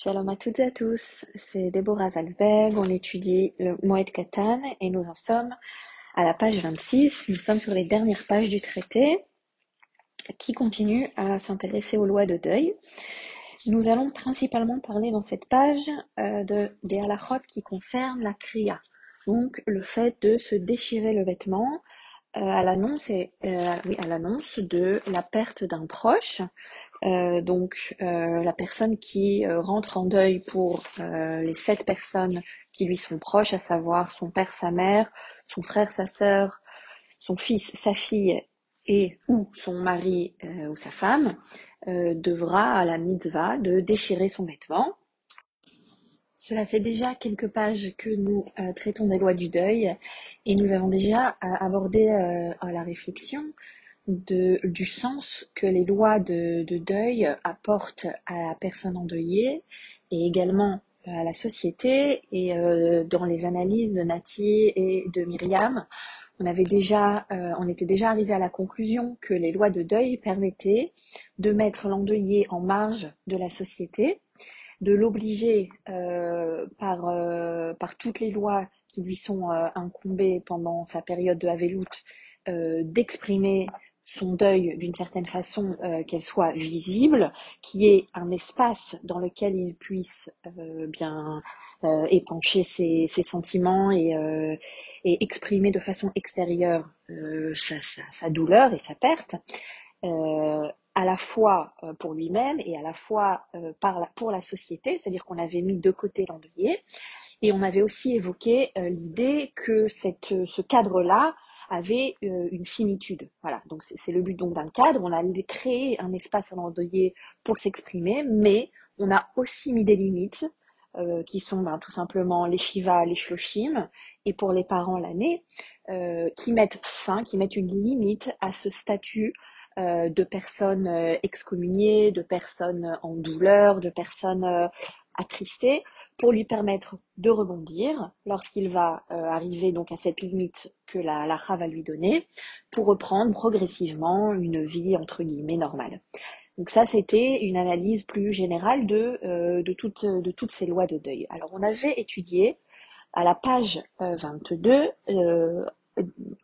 Shalom à toutes et à tous, c'est Deborah Salzberg, on étudie le Moed Katan et nous en sommes à la page 26, nous sommes sur les dernières pages du traité qui continue à s'intéresser aux lois de deuil. Nous allons principalement parler dans cette page euh, de, des halachot qui concernent la kriya, donc le fait de se déchirer le vêtement à l'annonce euh, oui, à l'annonce de la perte d'un proche euh, donc euh, la personne qui euh, rentre en deuil pour les sept personnes qui lui sont proches, à savoir son père, sa mère, son frère, sa sœur, son fils, sa fille et ou son mari ou sa femme, devra à la mitzvah de déchirer son vêtement. Cela fait déjà quelques pages que nous traitons des lois du deuil et nous avons déjà abordé la réflexion du sens que les lois de, deuil apportent à la personne endeuillée et également à la société. Et euh, dans les analyses de Nati et de Myriam, on euh, on était déjà arrivé à la conclusion que les lois de deuil permettaient de mettre l'endeuillé en marge de la société, de l'obliger euh, par, par toutes les lois qui lui sont incombées pendant sa période de Havelout d'exprimer son deuil d'une certaine façon, euh, qu'elle soit visible, qui est un espace dans lequel il puisse euh, bien euh, épancher ses, sentiments et, et, exprimer de façon extérieure sa, sa, douleur et sa perte, à la fois pour lui-même et à la fois la, pour la société, c'est-à-dire qu'on avait mis de côté l'endeuillé, et on avait aussi évoqué l'idée que cette, ce cadre-là avait euh, une finitude. Voilà, donc c'est le but donc d'un cadre. On a créé un espace à l'endeuillé pour s'exprimer, mais on a aussi mis des limites euh, qui sont ben, tout simplement les shiva, les shloshim, et pour les parents l'année, euh, qui mettent fin, qui mettent une limite à ce statut de personnes excommuniées, de personnes en douleur, de personnes attristées, pour lui permettre de rebondir lorsqu'il va euh, arriver donc à cette limite que la lacha va lui donner pour reprendre progressivement une vie entre guillemets normale. Donc ça c'était une analyse plus générale de, euh, de, toutes, ces lois de deuil. Alors on avait étudié à la page 22 euh,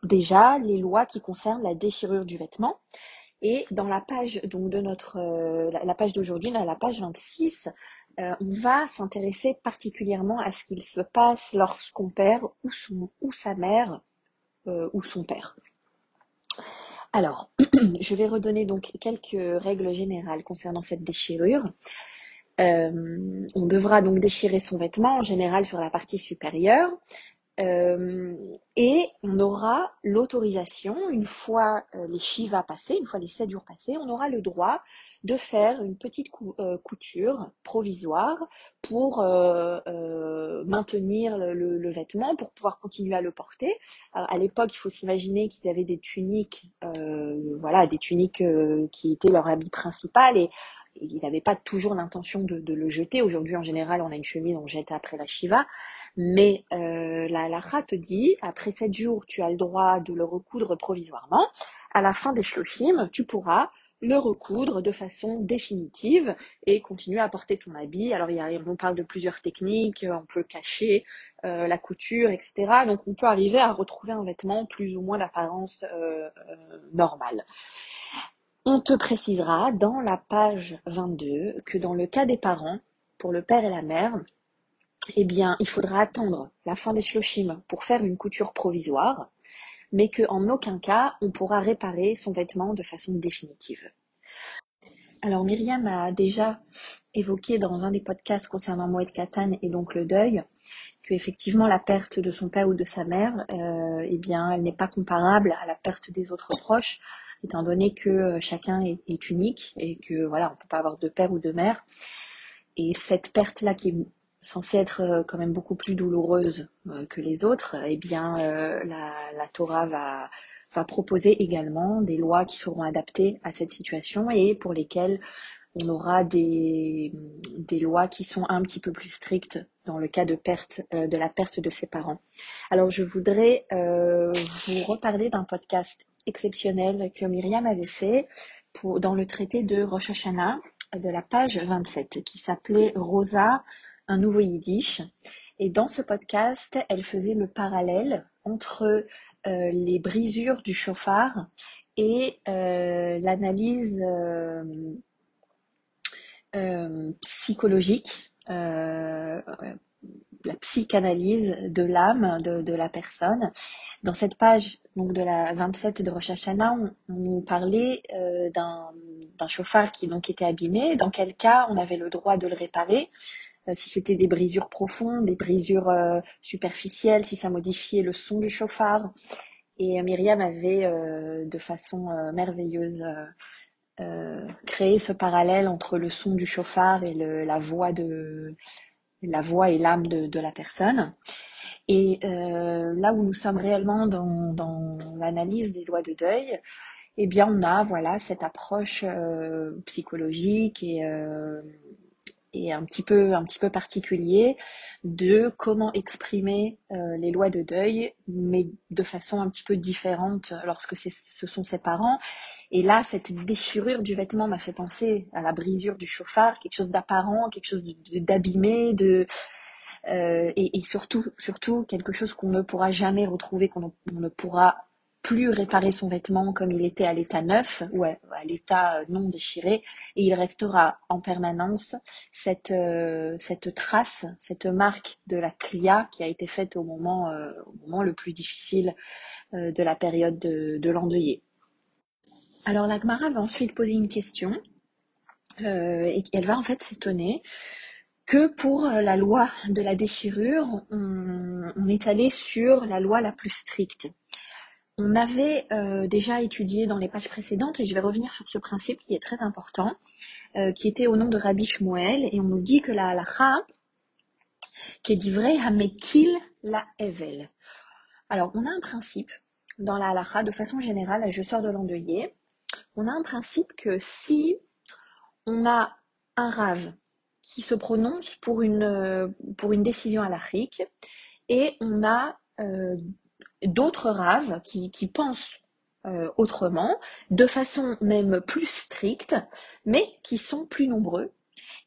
déjà les lois qui concernent la déchirure du vêtement. Et dans la page donc de notre la, page d'aujourd'hui, la page 26, euh, on va s'intéresser particulièrement à ce qu'il se passe lorsqu'on perd ou, son, ou sa mère euh, ou son père. Alors, je vais redonner donc quelques règles générales concernant cette déchirure. Euh, on devra donc déchirer son vêtement en général sur la partie supérieure. Euh, et on aura l'autorisation, une fois euh, les Shiva passés, une fois les sept jours passés, on aura le droit de faire une petite euh, couture provisoire pour maintenir le, vêtement, pour pouvoir continuer à le porter. à l'époque, il faut s'imaginer qu'ils avaient des tuniques, voilà, des tuniques qui étaient leur habit principal et ils n'avaient pas toujours l'intention de, de, le jeter. Aujourd'hui, en général, on a une chemise, on jette après la Shiva. Mais euh, la halakha te dit, après sept jours, tu as le droit de le recoudre provisoirement. À la fin des shloshim, tu pourras le recoudre de façon définitive et continuer à porter ton habit. Alors on parle de plusieurs techniques, on peut cacher euh, la couture, etc. Donc on peut arriver à retrouver un vêtement plus ou moins d'apparence euh, euh normale. On te précisera dans la page 22 que dans le cas des parents, pour le père et la mère, eh bien, il faudra attendre la fin des shloshim pour faire une couture provisoire, mais qu'en aucun cas on pourra réparer son vêtement de façon définitive. Alors Myriam a déjà évoqué dans un des podcasts concernant Moed Katan et donc le deuil, que effectivement la perte de son père ou de sa mère, euh, eh bien, elle n'est pas comparable à la perte des autres proches, étant donné que euh, chacun est, unique et que voilà, on peut pas avoir de père ou de mère. Et cette perte-là qui est censée être euh, quand même beaucoup plus douloureuse euh, que les autres, eh bien, euh, la, Torah va, va proposer également des lois qui seront adaptées à cette situation et pour lesquelles on aura des, des lois qui sont un petit peu plus strictes dans le cas de perte de la perte de ses parents. Alors je voudrais vous reparler d'un podcast exceptionnel que Myriam avait fait pour, dans le traité de Rosh Hashanah de la page 27 qui s'appelait Rosa, un nouveau yiddish. Et dans ce podcast, elle faisait le parallèle entre euh, les brisures du chauffard et euh, l'analyse euh, psychologique, la psychanalyse de l'âme de, la personne. Dans cette page donc de la 27 de Rosh Hashanah, on, nous parlait d'un chauffard qui donc était abîmé, dans quel cas on avait le droit de le réparer, si c'était des brisures profondes, des brisures superficielles, si ça modifiait le son du chauffard. Et Myriam avait de façon merveilleuse créé ce parallèle entre le son du chauffard et la voix de la voix et l'âme de, la personne. Et là où nous sommes réellement dans, dans l'analyse des lois de deuil, eh bien, on a voilà cette approche psychologique et et un petit peu, un petit peu particulier de comment exprimer euh, les lois de deuil, mais de façon un petit peu différente lorsque ce sont ses parents. Et là, cette déchirure du vêtement m'a fait penser à la brisure du chauffard, quelque chose d'apparent, quelque chose d'abîmé, de, euh, et, surtout, surtout quelque chose qu'on ne pourra jamais retrouver, qu'on ne pourra plus réparer son vêtement comme il était à l'état neuf ou à, l'état euh, non déchiré et il restera en permanence cette, euh, cette trace, cette marque de la clia qui a été faite au moment, euh, le plus difficile de la période de, l'endeuillé. Alors la Gemara va ensuite poser une question et elle va en fait s'étonner que pour la loi de la déchirure, on est allé sur la loi la plus stricte. On avait euh, déjà étudié dans les pages précédentes, et je vais revenir sur ce principe qui est très important, euh, qui était au nom de Rabbi Shmuel, et on nous dit que la halacha, qui est vrai hamekil la evel. Alors, on a un principe dans la halacha, de façon générale, je sors de l'endeuillé, on a un principe que si on a un rave qui se prononce pour une, une décision halachique, et on a euh, d'autres raves qui, pensent euh, autrement, de façon même plus stricte, mais qui sont plus nombreux,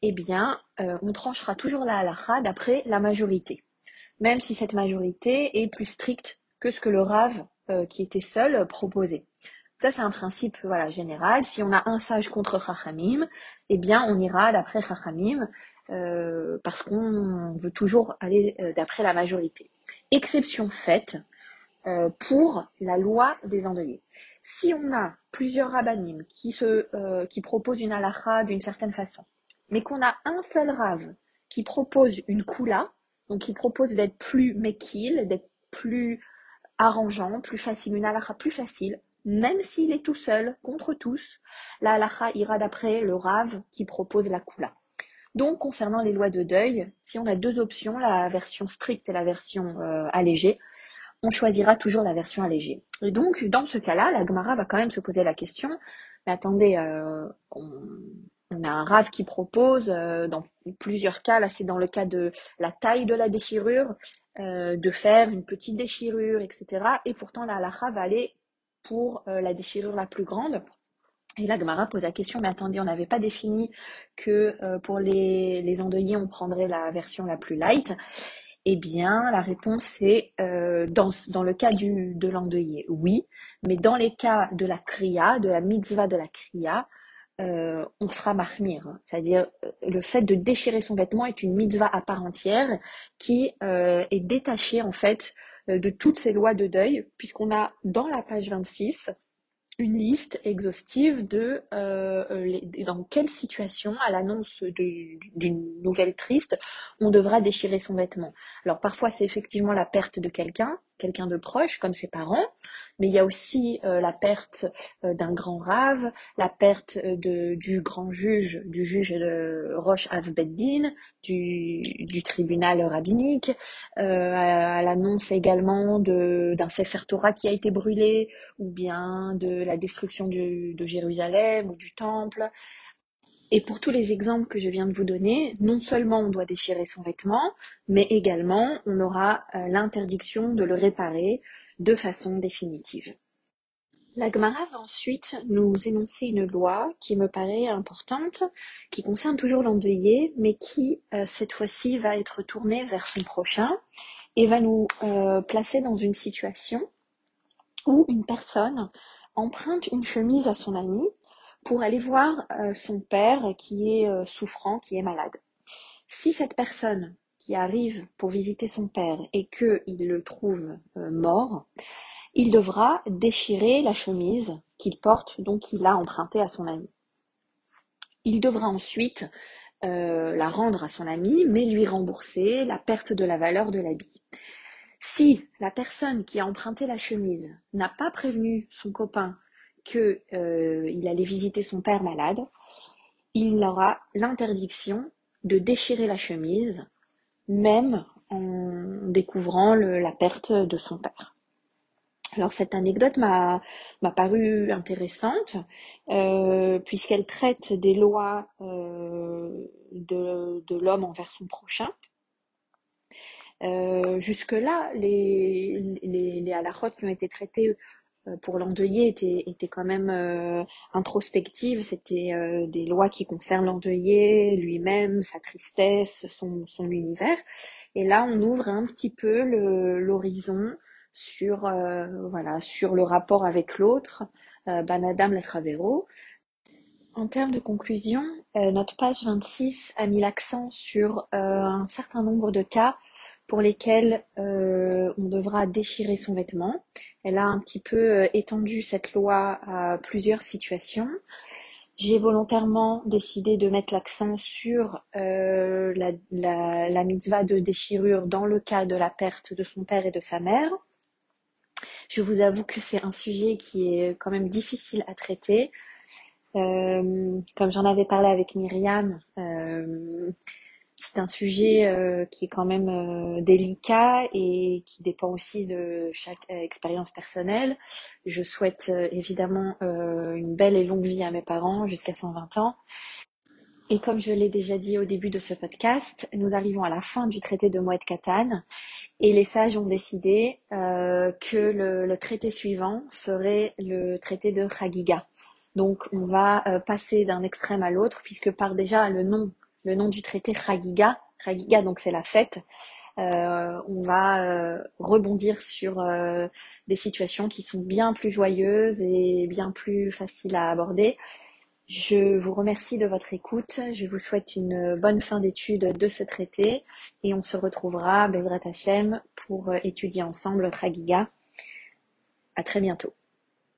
eh bien, euh, on tranchera toujours la halakha d'après la majorité, même si cette majorité est plus stricte que ce que le rave euh, qui était seul proposait. Ça, c'est un principe voilà, général. Si on a un sage contre Chachamim, eh bien, on ira d'après Chachamim, parce qu'on veut toujours aller d'après la majorité. Exception faite, pour la loi des endeuillés. Si on a plusieurs rabbinim qui, euh, qui proposent une halakha d'une certaine façon, mais qu'on a un seul rave qui propose une kula, donc qui propose d'être plus mekil, d'être plus arrangeant, plus facile, une halakha plus facile, même s'il est tout seul contre tous, la halakha ira d'après le rave qui propose la kula. Donc, concernant les lois de deuil, si on a deux options, la version stricte et la version euh, allégée, on choisira toujours la version allégée. Et donc, dans ce cas-là, la Gemara va quand même se poser la question, mais attendez, euh, on, a un rave qui propose, euh, dans plusieurs cas, là c'est dans le cas de la taille de la déchirure, euh, de faire une petite déchirure, etc. Et pourtant, la halakha va aller pour la déchirure la plus grande. Et la Gemara pose la question, mais attendez, on n'avait pas défini que pour les, les endeuillés, on prendrait la version la plus light. Eh bien, la réponse est euh, dans, le cas de l'endeuillé, oui, mais dans les cas de la kriya, de la mitzvah de la kriya, euh, on sera mahmir. C'est-à-dire, euh, le fait de déchirer son vêtement est une mitzvah à part entière qui est détachée, en fait, de toutes ces lois de deuil, puisqu'on a dans la page 26 une liste exhaustive de euh, euh, dans quelle situation, à l'annonce d'une nouvelle triste, on devra déchirer son vêtement. Alors parfois c'est effectivement la perte de quelqu'un, quelqu'un de proche, comme ses parents, mais il y a aussi euh, la perte euh, d'un grand rave, la perte euh, de, du grand juge, du juge Roche Avbeddin, du, tribunal rabbinique, à, l'annonce également d'un Sefer Torah qui a été brûlé, ou bien de la destruction de Jérusalem ou du temple. Et pour tous les exemples que je viens de vous donner, non seulement on doit déchirer son vêtement, mais également on aura l'interdiction de le réparer de façon définitive. La Gemara va ensuite nous énoncer une loi qui me paraît importante, qui concerne toujours l'endeuillé, mais qui euh, cette fois-ci va être tournée vers son prochain et va nous euh, placer dans une situation où une personne emprunte une chemise à son ami pour aller voir euh, son père qui est euh, souffrant, qui est malade. Si cette personne qui arrive pour visiter son père et qu'il le trouve euh, mort, il devra déchirer la chemise qu'il porte, donc qu'il a empruntée à son ami. Il devra ensuite la rendre à son ami, mais lui rembourser la perte de la valeur de l'habit. Si la personne qui a emprunté la chemise n'a pas prévenu son copain qu'il euh, allait visiter son père malade, il aura l'interdiction de déchirer la chemise, même en découvrant la perte de son père. Alors cette anecdote m'a paru intéressante euh, puisqu'elle traite des lois euh, de, l'homme envers son prochain. Jusque-là, les, les, qui ont été traités pour l'endeuillé était, était quand même euh, introspective. C'était euh, des lois qui concernent l'endeuillé lui-même, sa tristesse, son, son univers. Et là, on ouvre un petit peu l'horizon sur voilà le rapport avec l'autre, Banadam Lechavero. En termes de conclusion, notre page 26 a mis l'accent sur un certain nombre de cas pour lesquels euh, on devra déchirer son vêtement. Elle a un petit peu euh, étendu cette loi à plusieurs situations. J'ai volontairement décidé de mettre l'accent sur euh, la, mitzvah de déchirure dans le cas de la perte de son père et de sa mère. Je vous avoue que c'est un sujet qui est quand même difficile à traiter. comme j'en avais parlé avec Myriam, c'est un sujet euh, qui est quand même euh, délicat et qui dépend aussi de chaque euh, expérience personnelle. Je souhaite évidemment une belle et longue vie à mes parents jusqu'à 120 ans. Et comme je l'ai déjà dit au début de ce podcast, nous arrivons à la fin du traité de Moed Katan et les sages ont décidé que le, le, traité suivant serait le traité de Chagiga. Donc on va passer d'un extrême à l'autre puisque par déjà le nom le nom du traité Chagiga. Chagiga, donc c'est la fête. Euh, on va euh, rebondir sur euh, des situations qui sont bien plus joyeuses et bien plus faciles à aborder. Je vous remercie de votre écoute. Je vous souhaite une bonne fin d'étude de ce traité et on se retrouvera, Bezrat Hashem, pour étudier ensemble Chagiga. À très bientôt.